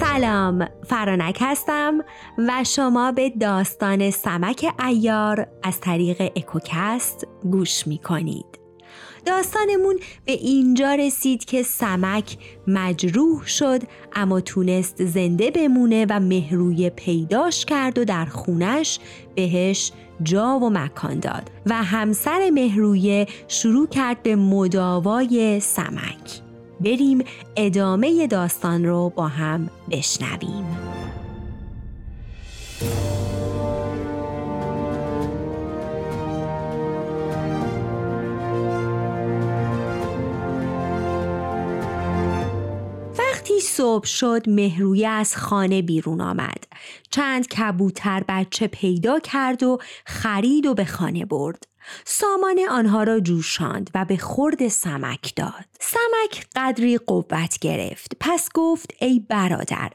سلام فرانک هستم و شما به داستان سمک ایار از طریق اکوکست گوش می کنید داستانمون به اینجا رسید که سمک مجروح شد اما تونست زنده بمونه و مهروی پیداش کرد و در خونش بهش جا و مکان داد و همسر مهرویه شروع کرد به مداوای سمک. بریم ادامه داستان رو با هم بشنویم. وقتی صبح شد مهرویه از خانه بیرون آمد. چند کبوتر بچه پیدا کرد و خرید و به خانه برد. سامان آنها را جوشاند و به خورد سمک داد. سمک قدری قوت گرفت. پس گفت ای برادر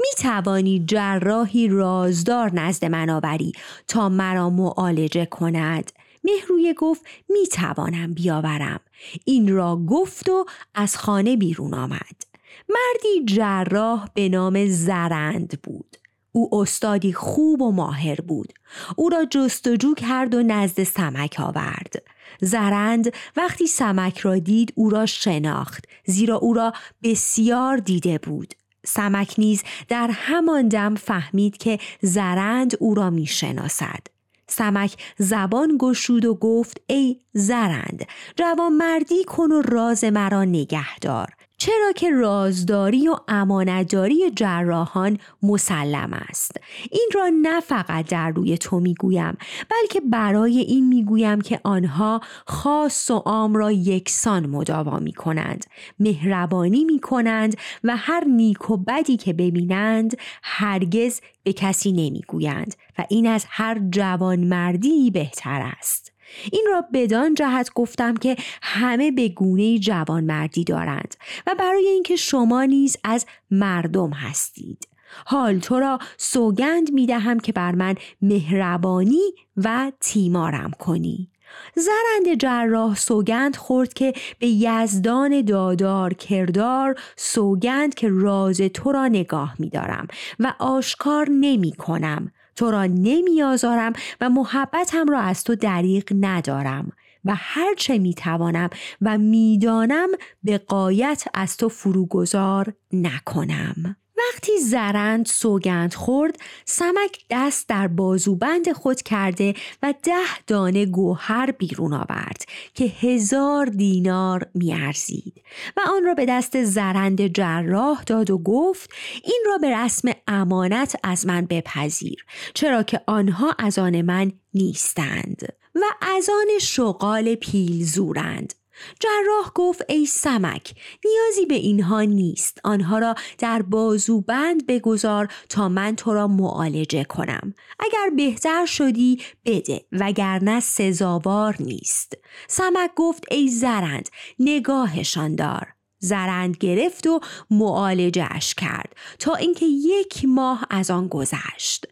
می توانی جراحی رازدار نزد من آوری تا مرا معالجه کند. مهروی گفت می توانم بیاورم. این را گفت و از خانه بیرون آمد. مردی جراح به نام زرند بود. او استادی خوب و ماهر بود. او را جستجو کرد و نزد سمک آورد. زرند وقتی سمک را دید او را شناخت زیرا او را بسیار دیده بود. سمک نیز در همان دم فهمید که زرند او را می شناسد. سمک زبان گشود و گفت ای زرند جوان مردی کن و راز مرا نگهدار. چرا که رازداری و امانتداری جراحان مسلم است. این را نه فقط در روی تو می‌گویم بلکه برای این می‌گویم که آنها خاص و عام را یکسان مداوا می کنند مهربانی می کنند و هر نیک و بدی که ببینند هرگز به کسی نمی‌گویند و این از هر جوان مردی بهتر است. این را بدان جهت گفتم که همه به گونه جوانمردی دارند و برای اینکه شما نیز از مردم هستید. حال تو را سوگند می دهم که بر من مهربانی و تیمارم کنی. زرند جراح سوگند خورد که به یزدان دادار کردار سوگند که راز تو را نگاه می دارم و آشکار نمی کنم تو را نمی آزارم و محبتم را از تو دریق ندارم و هرچه می توانم و می‌دانم به قایت از تو فروگذار نکنم. وقتی زرند سوگند خورد سمک دست در بازوبند خود کرده و ده دانه گوهر بیرون آورد که هزار دینار میارزید و آن را به دست زرند جراح داد و گفت این را به رسم امانت از من بپذیر چرا که آنها از آن من نیستند و از آن شغال پیل زورند جراح گفت ای سمک نیازی به اینها نیست. آنها را در بازوبند بگذار تا من تو را معالجه کنم. اگر بهتر شدی بده وگرنه سزاوار نیست. سمک گفت ای زرند نگاهشان دار. زرند گرفت و معالجهش کرد تا اینکه یک ماه از آن گذشت.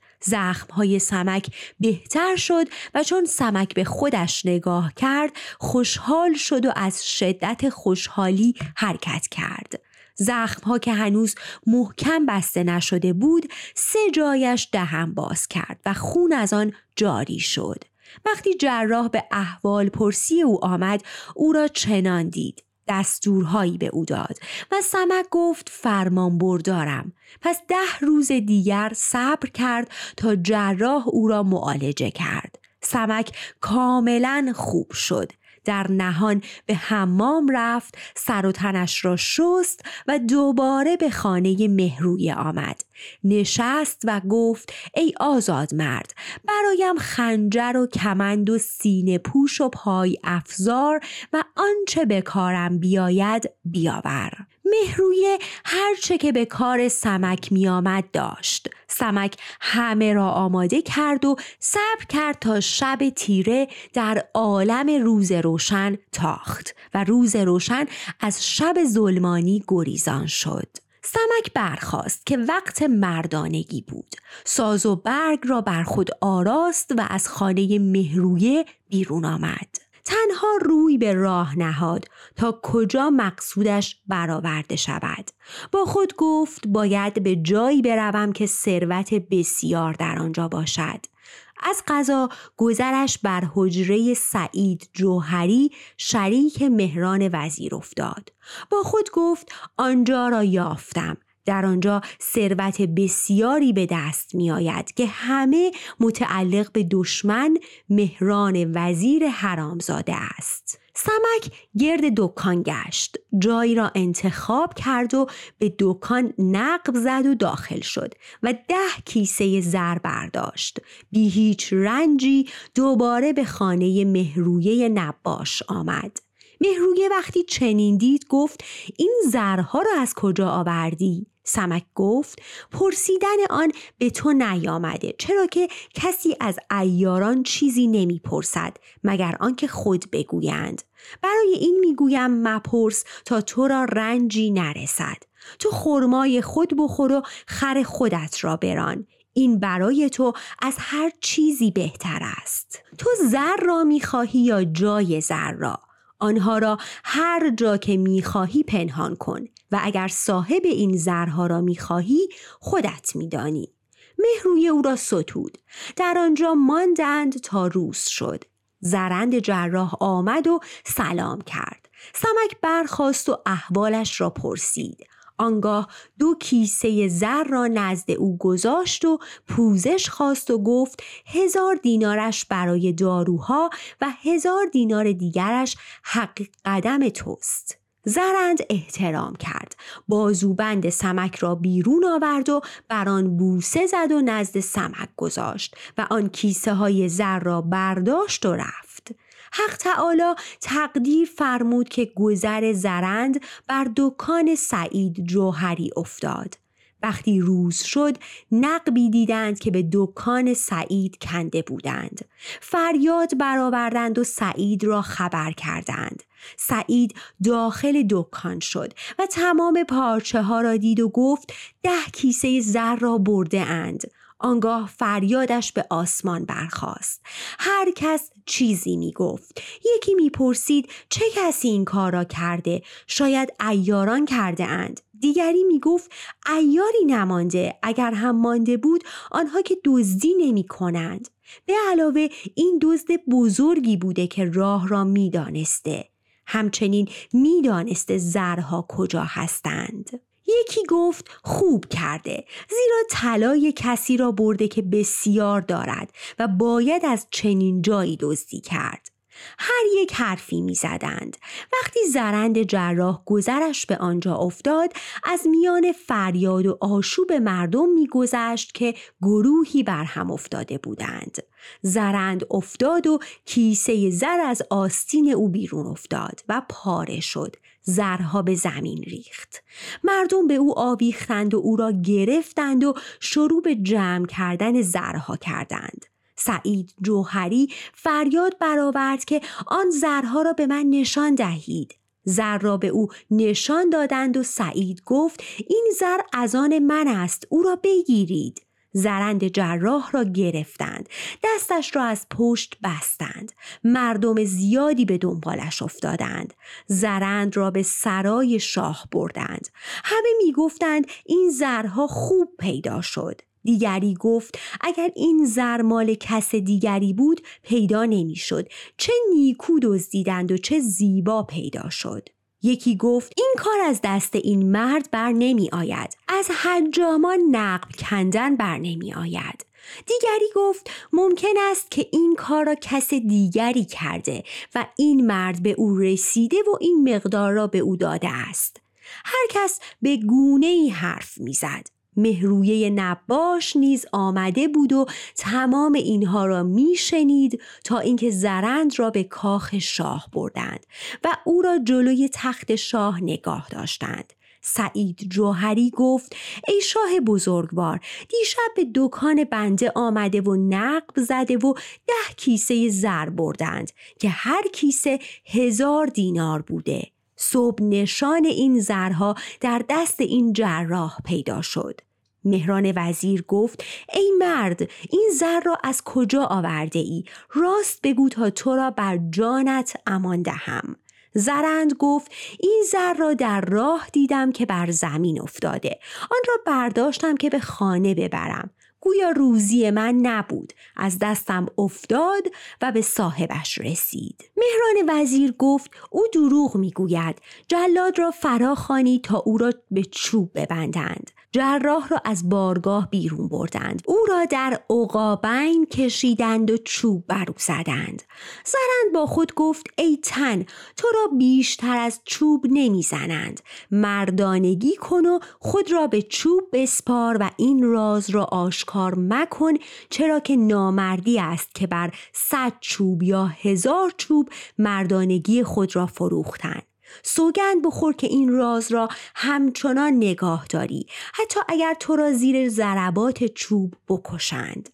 های سمک بهتر شد و چون سمک به خودش نگاه کرد خوشحال شد و از شدت خوشحالی حرکت کرد. زخم ها که هنوز محکم بسته نشده بود سه جایش دهم باز کرد و خون از آن جاری شد. وقتی جراح به احوال پرسی او آمد او را چنان دید. دستورهایی به او داد و سمک گفت فرمان بردارم. پس ده روز دیگر صبر کرد تا جراح او را معالجه کرد. سمک کاملا خوب شد. در نهان به حمام رفت سر و تنش را شست و دوباره به خانه مهروی آمد. نشست و گفت ای آزاد مرد برایم خنجر و کمند و سینه پوش و پای افزار و آنچه به کارم بیاید بیاور. مهرویه هرچه که به کار سمک میآمد داشت. سمک همه را آماده کرد و صبر کرد تا شب تیره در عالم روز روشن تاخت و روز روشن از شب ظلمانی گریزان شد. سمک برخاست که وقت مردانگی بود. ساز و برگ را بر خود آراست و از خانه مهرویه بیرون آمد. تنها روی به راه نهاد تا کجا مقصودش برآورده شود. با خود گفت باید به جایی بروم که ثروت بسیار در آنجا باشد. از قضا گذرش بر حجره سعید جوهری شریک مهران وزیر افتاد با خود گفت آنجا را یافتم در آنجا ثروت بسیاری به دست می آید که همه متعلق به دشمن مهران وزیر حرامزاده است. سمک گرد دکان گشت. جایی را انتخاب کرد و به دکان نقب زد و داخل شد و ده کیسه زر برداشت. بی هیچ رنجی دوباره به خانه مهرویه نباش آمد. مهرویه وقتی چنین دید گفت این زرها را از کجا آوردی؟ سمک گفت پرسیدن آن به تو نیامده چرا که کسی از ایاران چیزی نمی‌پرسد مگر آنکه خود بگویند. برای این می‌گویم مپرس تا تو را رنجی نرسد. تو خرمای خود بخور و خر خودت را بران. این برای تو از هر چیزی بهتر است. تو زر را می‌خواهی یا جای زر را؟ آنها را هر جا که می‌خواهی پنهان کن و اگر صاحب این زرها را می‌خواهی خودت میدانی. مهروی او را ستود. در آنجا ماندند تا روز شد. زرند جراح آمد و سلام کرد. سمک برخاست و احوالش را پرسید. آنگاه دو کیسه زر را نزد او گذاشت و پوزش خواست و گفت هزار دینارش برای داروها و هزار دینار دیگرش حق قدم توست. زرند احترام کرد بازوبند سمک را بیرون آورد و بر آن بوسه زد و نزد سمک گذاشت و آن کیسه های زر را برداشت و رفت حق تعالی تقدیر فرمود که گذر زرند بر دکان سعید جوهری افتاد. وقتی روز شد نقبی دیدند که به دکان سعید کنده بودند. فریاد برآوردند و سعید را خبر کردند. سعید داخل دکان شد و تمام پارچه ها را دید و گفت ده کیسه زر را برده اند. آنگاه فریادش به آسمان برخاست. هر کس چیزی می گفت یکی می پرسید چه کسی این کار را کرده؟ شاید ایاران کرده اند. دیگری می گفت ایاری نمانده. اگر هم مانده بود آنها که دزدی نمی کنند به علاوه این دزد بزرگی بوده که راه را می دانسته. همچنین می‌دانسته زرها کجا هستند. یکی گفت خوب کرده زیرا طلای کسی را برده که بسیار دارد و باید از چنین جایی دزدی کرد. هر یک حرفی می زدند. وقتی زرند جراح گذرش به آنجا افتاد از میان فریاد و آشوب مردم میگذشت که گروهی بر هم افتاده بودند. زرند افتاد و کیسه زر از آستین او بیرون افتاد و پاره شد. زرها به زمین ریخت. مردم به او آویختند و او را گرفتند و شروع به جمع کردن زرها کردند. سعید جوهری فریاد برآورد که آن زرها را به من نشان دهید. زر را به او نشان دادند و سعید گفت این زر از آن من است او را بگیرید. زرند جراح را گرفتند دستش را از پشت بستند مردم زیادی به دنبالش افتادند. زرند را به سرای شاه بردند. همه می‌گفتند این زرها خوب پیدا شد. دیگری گفت اگر این زر مال کس دیگری بود پیدا نمی‌شد. چه نیکو دزدیدند و چه زیبا پیدا شد. یکی گفت این کار از دست این مرد بر نمی آید. از حجامان نقب کندن بر نمی آید. دیگری گفت ممکن است که این کار را کس دیگری کرده و این مرد به او رسیده و این مقدار را به او داده است. هر کس به گونه ای حرف می‌زد. مهرویه نباش نیز آمده بود و تمام اینها را میشنید تا اینکه زرند را به کاخ شاه بردند و او را جلوی تخت شاه نگاه داشتند. سعید جوهری گفت ای شاه بزرگوار دیشب به دکان بنده آمده و نقب زده و ده کیسه زر بردند که هر کیسه هزار دینار بوده. صبح نشان این زرها در دست این جراح پیدا شد. مهران وزیر گفت ای مرد این زر را از کجا آورده ای؟ راست بگو تا تو را بر جانت امان دهم. زرند گفت این زر را در راه دیدم که بر زمین افتاده. آن را برداشتم که به خانه ببرم. گویا روزی من نبود. از دستم افتاد و به صاحبش رسید. مهران وزیر گفت او دروغ می‌گوید. جلاد را فرا تا او را به چوب ببندند. جراح را از بارگاه بیرون بردند. او را در عقابین کشیدند و چوب برو زدند. زرند با خود گفت ای تن تو را بیشتر از چوب نمی‌زنند. مردانگی کن و خود را به چوب بسپار و این راز را آشکار مکن چرا که نامردی است که بر صد چوب یا هزار چوب مردانگی خود را فروختند. سوگند بخور که این راز را همچنان نگاه داری. حتی اگر تو را زیر ضربات چوب بکشند.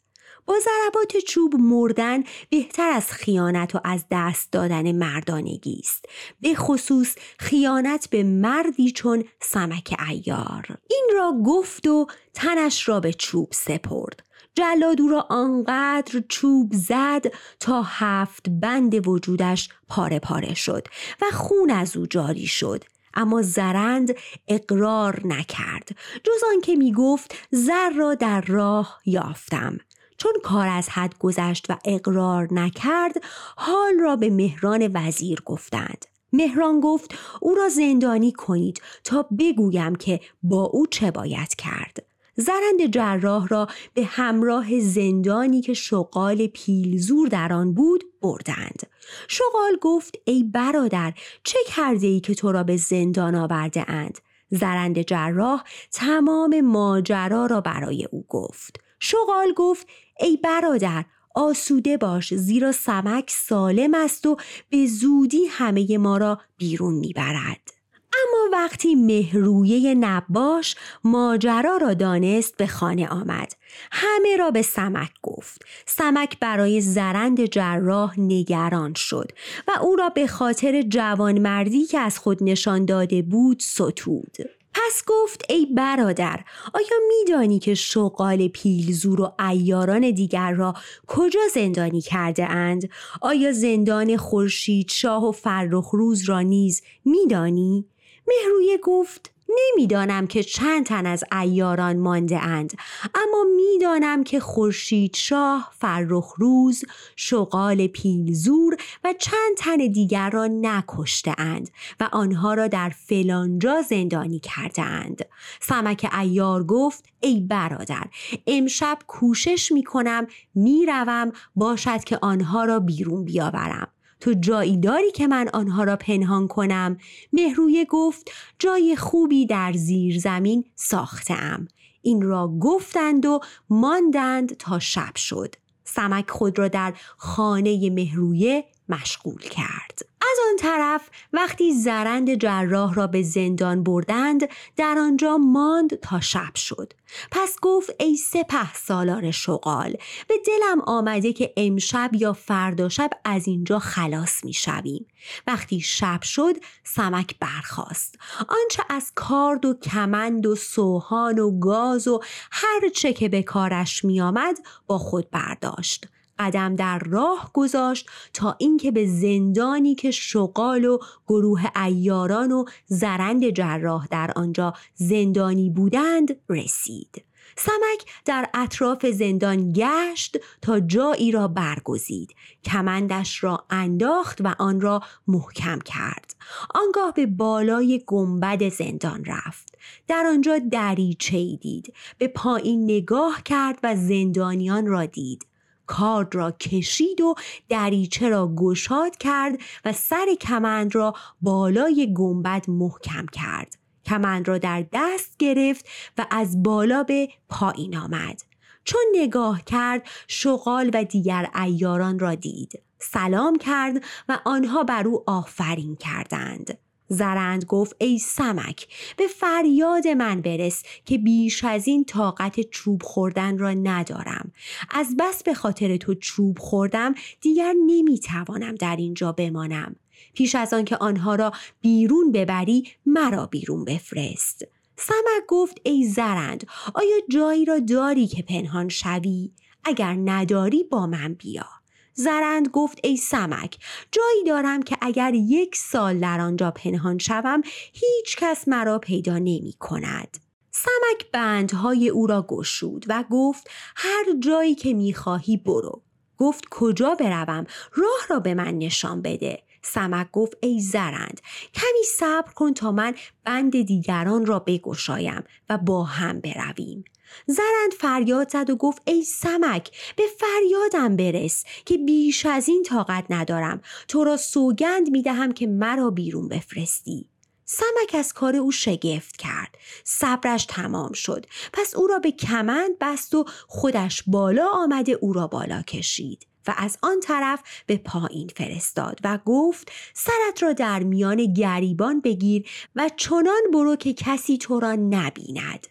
با ضربات چوب مردن بهتر از خیانت و از دست دادن مردانگی است. به خصوص خیانت به مردی چون سمک ایار این را گفت و تنش را به چوب سپرد. جلادو را آنقدر چوب زد تا هفت بند وجودش پاره پاره شد و خون از او جاری شد. اما زرند اقرار نکرد. جز آنکه می گفت زر را در راه یافتم. چون کار از حد گذشت و اقرار نکرد حال را به مهران وزیر گفتند. مهران گفت او را زندانی کنید تا بگویم که با او چه باید کرد. زرند جراح را به همراه زندانی که شغال پیلزور در آن بود بردند. شغال گفت ای برادر چه کرده ای که تو را به زندان آورده اند؟ زرند جراح تمام ماجرا را برای او گفت. شغال گفت ای برادر آسوده باش زیرا سمک سالم است و به زودی همه ما را بیرون می‌برد. اما وقتی مهرویه نباش ماجرا را دانست به خانه آمد همه را به سمک گفت سمک برای زرند جراح نگران شد و او را به خاطر جوانمردی که از خود نشان داده بود ستود پس گفت ای برادر آیا میدانی که شغال پیلزور و ایاران دیگر را کجا زندانی کرده اند؟ آیا زندان خورشید شاه و فرخ روز را نیز میدانی؟ مهرویه گفت نمی‌دانم که چند تن از ایاران مانده اند اما می‌دانم که خورشید شاه فرخ روز شغال پیلزور و چند تن دیگر را نکشته اند و آنها را در فلانجا زندانی کرده اند. سمک ایار گفت ای برادر امشب کوشش می کنم می روم باشد که آنها را بیرون بیاورم. تو جایی داری که من آنها را پنهان کنم؟ مهرویه گفت جای خوبی در زیر زمین ساختم این را گفتند و ماندند تا شب شد. سمک خود را در خانه مهرویه مشغول کرد. از آن طرف وقتی زرند جراح را به زندان بردند در آنجا ماند تا شب شد. پس گفت ای سپه سالار شغال به دلم آمده که امشب یا فردا شب از اینجا خلاص می شویم. وقتی شب شد سمک برخاست. آنچه از کارد و کمند و سوهان و گاز و هر چه که به کارش می آمد با خود برداشت. قدم در راه گذاشت تا اینکه به زندانی که شغال و گروه ایاران و زرند جراح در آنجا زندانی بودند رسید. سمک در اطراف زندان گشت تا جایی را برگزید. کمندش را انداخت و آن را محکم کرد. آنگاه به بالای گنبد زندان رفت. در آنجا دریچه دید. به پایین نگاه کرد و زندانیان را دید. کارد را کشید و دریچه را گشاد کرد و سر کمند را بالای گنبد محکم کرد. کمند را در دست گرفت و از بالا به پایین آمد. چون نگاه کرد شغال و دیگر ایاران را دید. سلام کرد و آنها بر او آفرین کردند. زرند گفت ای سمک به فریاد من برس که بیش از این طاقت چوب خوردن را ندارم از بس به خاطر تو چوب خوردم دیگر نمی‌توانم در اینجا بمانم پیش از آن که آنها را بیرون ببری مرا بیرون بفرست سمک گفت ای زرند آیا جایی را داری که پنهان شوی؟ اگر نداری با من بیا. زرند گفت ای سمک جایی دارم که اگر یک سال در آنجا پنهان شوم هیچ کس مرا پیدا نمی کند. سمک بندهای او را گشود و گفت هر جایی که می‌خواهی برو. گفت کجا بروم راه را به من نشان بده. سمک گفت ای زرند کمی صبر کن تا من بند دیگران را بگشایم و با هم برویم. زرند فریاد زد و گفت ای سمک به فریادم برس که بیش از این طاقت ندارم. تو را سوگند می دهم که مرا بیرون بفرستی. سمک از کار او شگفت کرد. صبرش تمام شد. پس او را به کمند بست و خودش بالا آمده او را بالا کشید و از آن طرف به پایین فرستاد و گفت سرت را در میان گریبان بگیر و چنان برو که کسی تو را نبیند.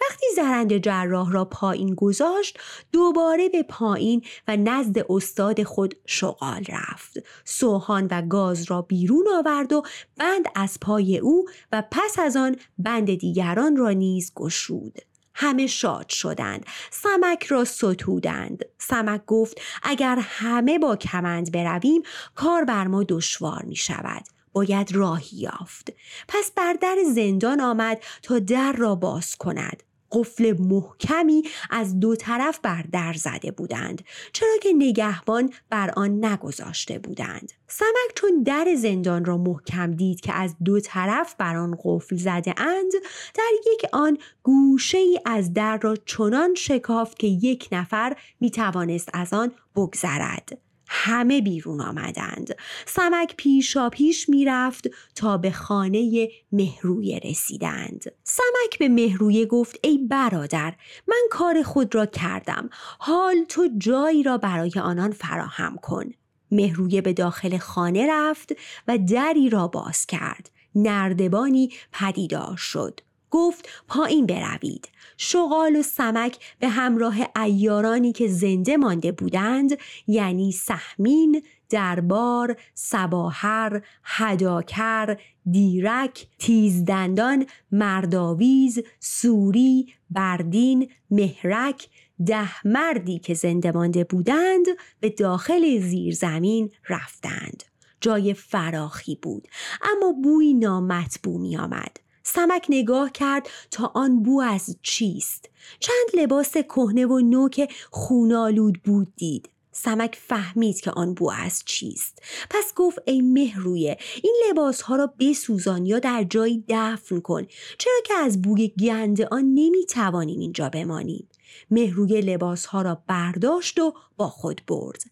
وقتی زرند جراح را پایین گذاشت دوباره به پایین و نزد استاد خود شغال رفت. سوهان و گاز را بیرون آورد و بند از پای او و پس از آن بند دیگران را نیز گشود. همه شاد شدند. سمک را ستودند. سمک گفت اگر همه با کمند برویم کار بر ما دشوار می شود. باید راهی یافت. پس بر در زندان آمد تا در را باز کند. قفل محکمی از دو طرف بر در زده بودند چرا که نگهبان بر آن نگذاشته بودند. سمک چون در زندان را محکم دید که از دو طرف بر آن قفل زده اند در یک آن گوشه ای از در را چنان شکافت که یک نفر می توانست از آن بگذرد. همه بیرون آمدند. سمک پیشا پیش می‌رفت تا به خانه مهرویه رسیدند. سمک به مهرویه گفت ای برادر من کار خود را کردم. حال تو جایی را برای آنان فراهم کن. مهرویه به داخل خانه رفت و دری را باز کرد. نردبانی پدیدار شد. گفت پایین بروید شغال و سمک به همراه ایارانی که زنده مانده بودند یعنی سهمین، دربار، سباهر، هداکر، دیرک، تیزدندان، مرداویز، سوری، بردین، مهرک، ده مردی که زنده مانده بودند به داخل زیرزمین رفتند. جای فراخی بود اما بوی نامطبوع می آمد. سمک نگاه کرد تا آن بو از چیست. چند لباس کهنه و نوک خونالود بود دید. سمک فهمید که آن بو از چیست. پس گفت ای مهرویه این لباس ها را بسوزان یا در جایی دفن کن. چرا که از بوی گند آن نمی توانیم اینجا بمانیم. مهروی لباس ها را برداشت و با خود برد.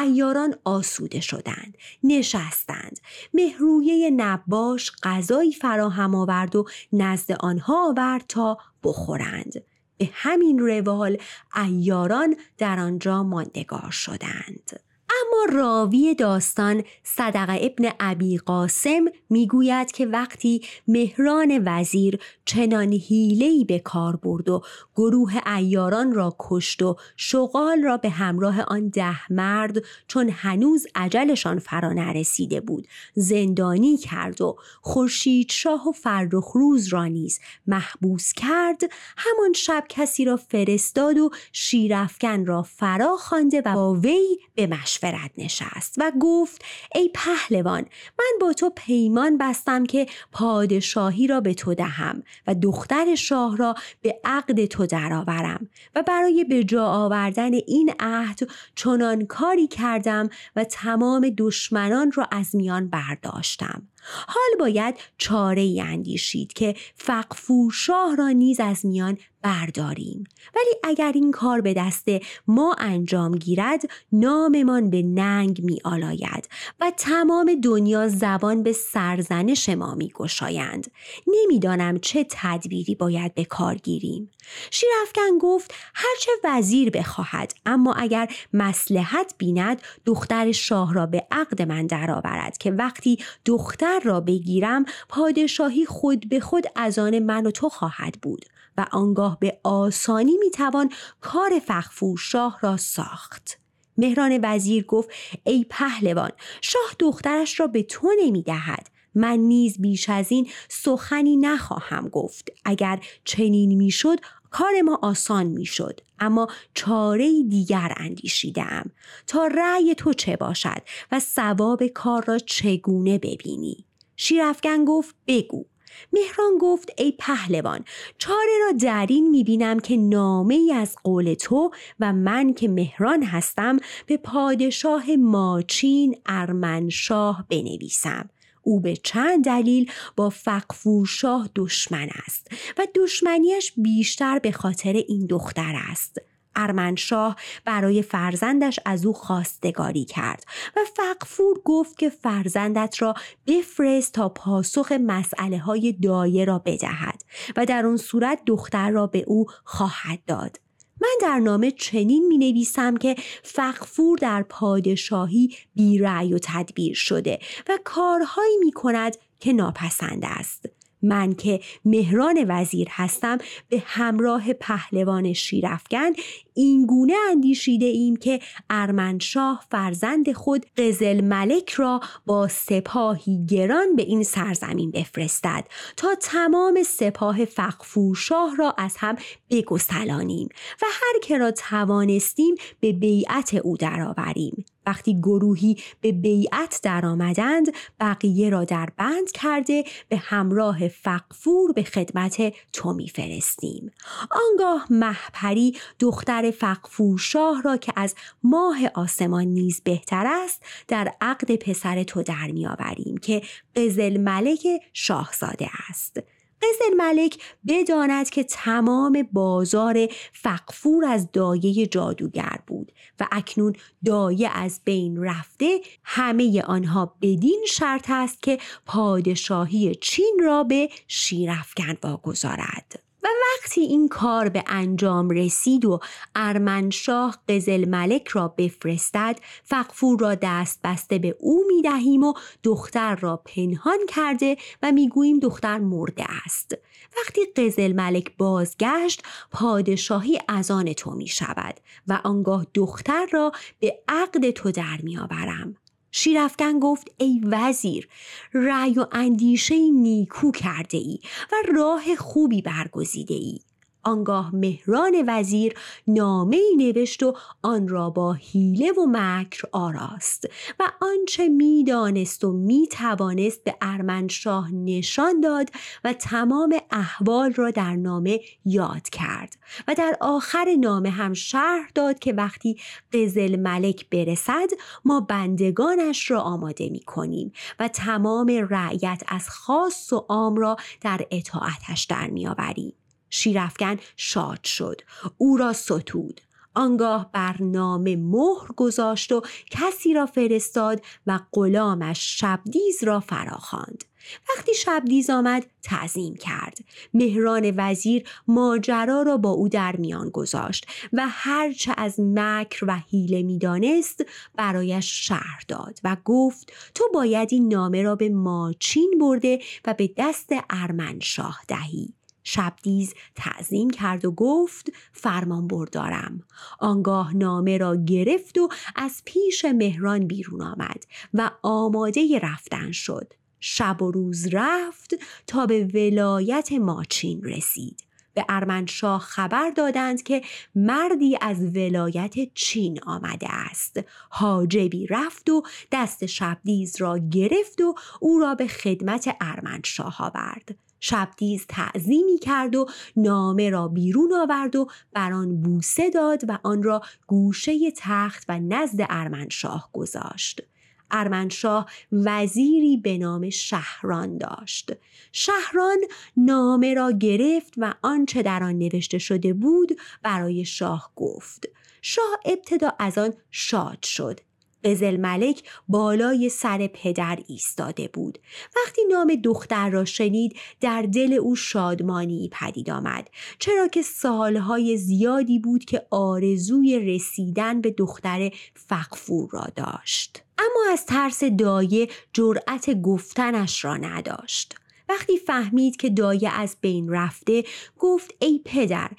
ایاران آسوده شدند نشستند. مهرویه نباش غذایی فراهم آورد و نزد آنها آورد تا بخورند. به همین روال ایاران در آنجا ماندگار شدند. اما راوی داستان صدق ابن ابی قاسم می‌گوید که وقتی مهران وزیر چنان هیلهی به کار برد و گروه ایاران را کشت و شغال را به همراه آن ده مرد چون هنوز عجلشان فرا نرسیده بود زندانی کرد و خورشید شاه و فرخ روز را نیز محبوس کرد همان شب کسی را فرستاد و شیرافکن را فرا خوانده و با وی به مشورت نشست و گفت ای پهلوان من با تو پیمان بستم که پادشاهی را به تو دهم و دختر شاه را به عقد تو درآورم و برای به جا آوردن این عهد چنان کاری کردم و تمام دشمنان را از میان برداشتم. حال باید چاره ای اندیشید که فقفور شاه را نیز از میان برداریم. ولی اگر این کار به دست ما انجام گیرد ناممان به ننگ می آلاید و تمام دنیا زبان به سرزنش ما می گشایند. نمی‌دانم چه تدبیری باید به کار گیریم. شیرافکن گفت هرچه وزیر بخواهد اما اگر مسلحت بیند دختر شاه را به عقد من درآورد که وقتی دختر را بگیرم پادشاهی خود به خود از آن من و تو خواهد بود و آنگاه به آسانی می‌توان کار فخفور شاه را ساخت. مهران وزیر گفت ای پهلوان شاه دخترش را به تو نمی دهد من نیز بیش از این سخنی نخواهم گفت. اگر چنین می‌شد کار ما آسان می‌شد. اما چاره دیگر اندیشیدم تا رأی تو چه باشد و ثواب کار را چگونه ببینی؟ شیرافگن گفت بگو. مهران گفت ای پهلوان چاره را در این می‌بینم که نامه ای از قول تو و من که مهران هستم به پادشاه ماچین ارمنشاه بنویسم. او به چند دلیل با فقفورشاه دشمن است و دشمنیش بیشتر به خاطر این دختر است. ارمنشاه برای فرزندش از او خواستگاری کرد و فقفور گفت که فرزندت را بفرست تا پاسخ مسئله های دایه را بدهد و در آن صورت دختر را به او خواهد داد من در نامه چنین می نویسم که فقفور در پادشاهی بی رأی و تدبیر شده و کارهایی می کند که ناپسند است. من که مهران وزیر هستم به همراه پهلوان شیرفگن این گونه اندیشیده ایم که ارمنشاه فرزند خود قزل ملک را با سپاهی گران به این سرزمین بفرستد تا تمام سپاه فقفورشاه را از هم بگسلانیم و هر که را توانستیم به بیعت او درآوریم. وقتی گروهی به بیعت درآمدند بقیه را در بند کرده به همراه فقفور به خدمت تو میفرستیم. آنگاه محپری دختر فقفورشاه را که از ماه آسمان نیز بهتر است در عقد پسر تو در میآوریم که قزل ملک شاهزاده است. قزل ملک بداند که تمام بازار فقفور از دایه جادوگر بود و اکنون دایه از بین رفته همه آنها بدین شرط است که پادشاهی چین را به شیرفگن واگذارد. و وقتی این کار به انجام رسید و ارمنشاه قزل ملک را بفرستد فقفور را دست بسته به او می دهیم و دختر را پنهان کرده و می گوییم دختر مرده است. وقتی قزل ملک بازگشت پادشاهی از آن تو می شود و آنگاه دختر را به عقد تو در می آورم شیرفگن گفت ای وزیر رأی و اندیشه نیکو کرده ای و راه خوبی برگزیده ای آنگاه مهران وزیر نامه ای نوشت و آن را با حیله و مکر آراست و آنچه می‌دانست و می توانست به ارمنشاه نشان داد و تمام احوال را در نامه یاد کرد و در آخر نامه هم شرح داد که وقتی قزل ملک برسد ما بندگانش را آماده می کنیم و تمام رعیت از خاص و عام را در اطاعتش در می آوریم. شیرفگن شاد شد. او را ستود. آنگاه برنامه مهر گذاشت و کسی را فرستاد و غلامش شبدیز را فراخواند. وقتی شبدیز آمد تعظیم کرد. مهران وزیر ماجرا را با او در میان گذاشت و هرچه از مکر و حیله می‌دانست برایش شهر داد و گفت تو باید این نامه را به ماچین برده و به دست ارمنشاه دهی. شبدیز تعظیم کرد و گفت فرمان بردارم. آنگاه نامه را گرفت و از پیش مهران بیرون آمد و آماده رفتن شد. شب و روز رفت تا به ولایت ماچین رسید. به ارمنشاه خبر دادند که مردی از ولایت چین آمده است. حاجبی رفت و دست شبدیز را گرفت و او را به خدمت ارمنشاه آورد. شبدیز تعظیمی کرد و نامه را بیرون آورد و بر آن بوسه داد و آن را گوشه تخت و نزد ارمنشاه گذاشت. ارمنشاه وزیری به نام شهران داشت. شهران نامه را گرفت و آنچه در آن نوشته شده بود برای شاه گفت. شاه ابتدا از آن شاد شد. قزل ملک بالای سر پدر ایستاده بود. وقتی نام دختر را شنید در دل او شادمانی پدید آمد. چرا که سالهای زیادی بود که آرزوی رسیدن به دختر فقفور را داشت. اما از ترس دایه جرأت گفتنش را نداشت. وقتی فهمید که دایه از بین رفته گفت ای پدر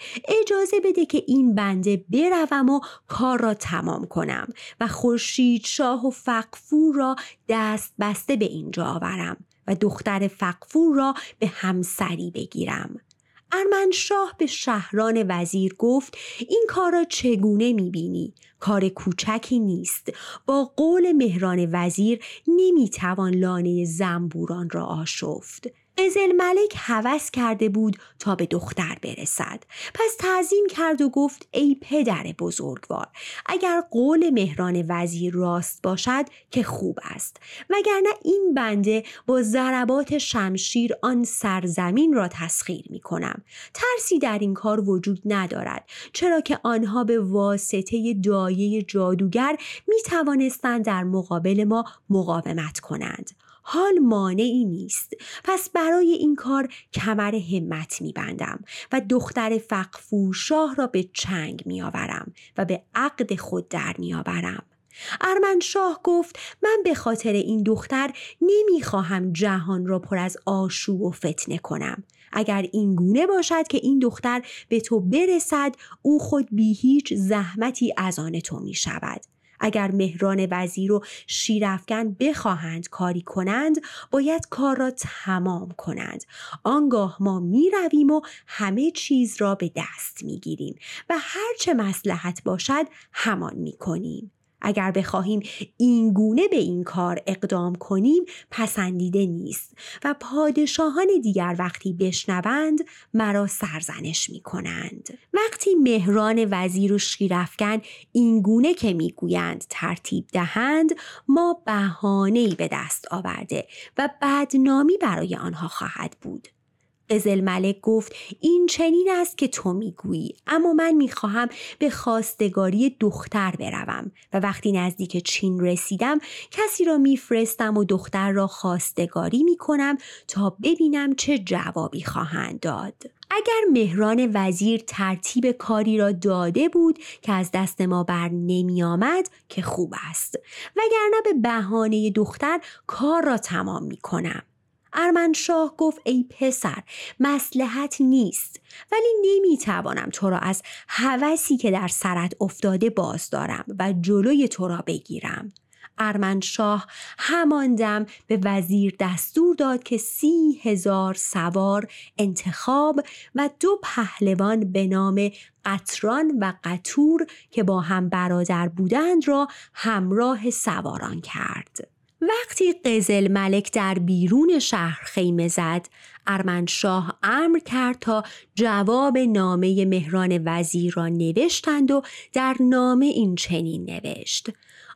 اجازه بده که این بنده بروم و کار را تمام کنم و خورشید شاه و فقفور را دست بسته به اینجا آورم و دختر فقفور را به همسری بگیرم. ارمنشاه به شهران وزیر گفت این کار را چگونه می‌بینی؟ کار کوچکی نیست با قول مهران وزیر نمی‌توان لانه زنبوران را آشفت قزل ملک هوس کرده بود تا به دختر برسد. پس تعظیم کرد و گفت ای پدر بزرگوار اگر قول مهران وزیر راست باشد که خوب است. وگرنه این بنده با ضربات شمشیر آن سرزمین را تسخیر می کنم. ترسی در این کار وجود ندارد چرا که آنها به واسطه دایه جادوگر می توانستند در مقابل ما مقاومت کنند. حال مانعی نیست. پس برای این کار کمر همت میبندم و دختر فقفور شاه را به چنگ میآورم و به عقد خود در میآورم. ارمن شاه گفت من به خاطر این دختر نمی‌خواهم جهان را پر از آشوب و فتنه کنم. اگر این گونه باشد که این دختر به تو برسد او خود بی هیچ زحمتی از آن تو می شود اگر مهران وزیر و شیرفکن بخواهند کاری کنند باید کار را تمام کنند. آنگاه ما می رویم و همه چیز را به دست می گیریم و هرچه مسلحت باشد همان می کنیم اگر بخواهیم این گونه به این کار اقدام کنیم پسندیده نیست و پادشاهان دیگر وقتی بشنوند مرا سرزنش می کنند. وقتی مهران وزیر و شیرفکن این گونه که می‌گویند ترتیب دهند ما بهانه‌ای به دست آورده و بدنامی برای آنها خواهد بود. قزل ملک گفت این چنین است که تو می‌گویی اما من می‌خواهم به خواستگاری دختر بروم. و وقتی نزدیک چین رسیدم کسی را میفرستم و دختر را خواستگاری می‌کنم تا ببینم چه جوابی خواهند داد. اگر مهران وزیر ترتیب کاری را داده بود که از دست ما بر نمی آمد که خوب است. وگرنه به بهانه دختر کار را تمام می کنم. ارمنشاه گفت ای پسر مسلحت نیست ولی نمی‌توانم تو را از هوسی که در سرت افتاده باز دارم و جلوی تو را بگیرم ارمنشاه هماندم به وزیر دستور داد که سی هزار سوار انتخاب و دو پهلوان به نام قطران و قطور که با هم برادر بودند را همراه سواران کرد. وقتی قزل ملک در بیرون شهر خیمه زد ارمنشاه امر کرد تا جواب نامه مهران وزیر را نوشتند و در نامه این چنین نوشت.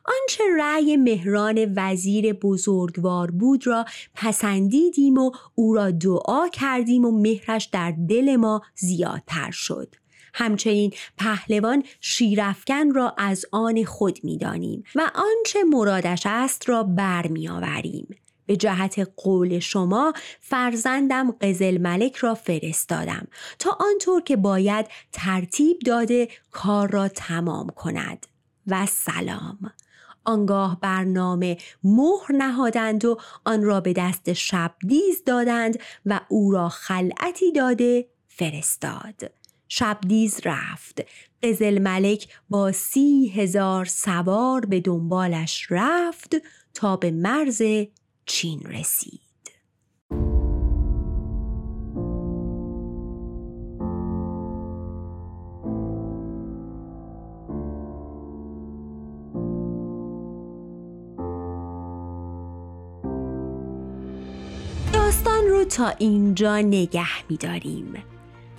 آنچه رأی مهران وزیر بزرگوار بود را پسندیدیم و او را دعا کردیم و مهرش در دل ما زیادتر شد. همچنین پهلوان شیرفکن را از آن خود می‌دانیم و آنچه مرادش است را بر می آوریم. به جهت قول شما فرزندم قزل ملک را فرستادم تا آنطور که باید ترتیب داده کار را تمام کند. و سلام. آنگاه برنامه مهر نهادند و آن را به دست شبدیز دادند و او را خلعتی داده فرستاد. شبدیز رفت. قزل ملک با سی هزار سوار به دنبالش رفت تا به مرز چین رسید. داستان رو تا اینجا نگه میداریم.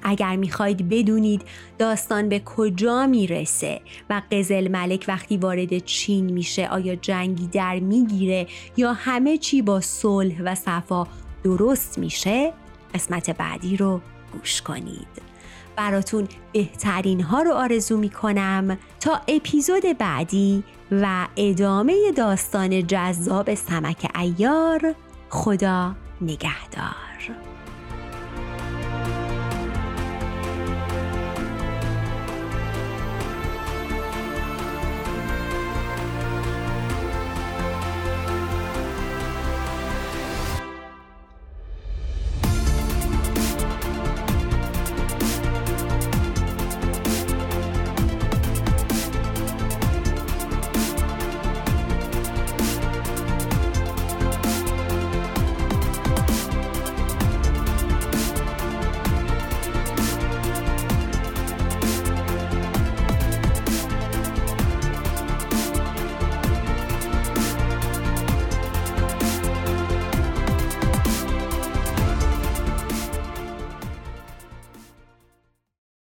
اگر می‌خواید بدونید داستان به کجا می‌رسه و قزل ملک وقتی وارد چین میشه آیا جنگی در می‌گیره یا همه چی با صلح و صفا درست میشه قسمت بعدی رو گوش کنید. براتون بهترین ها رو آرزو می‌کنم تا اپیزود بعدی و ادامه داستان جذاب سمک ایار. خدا نگهدار.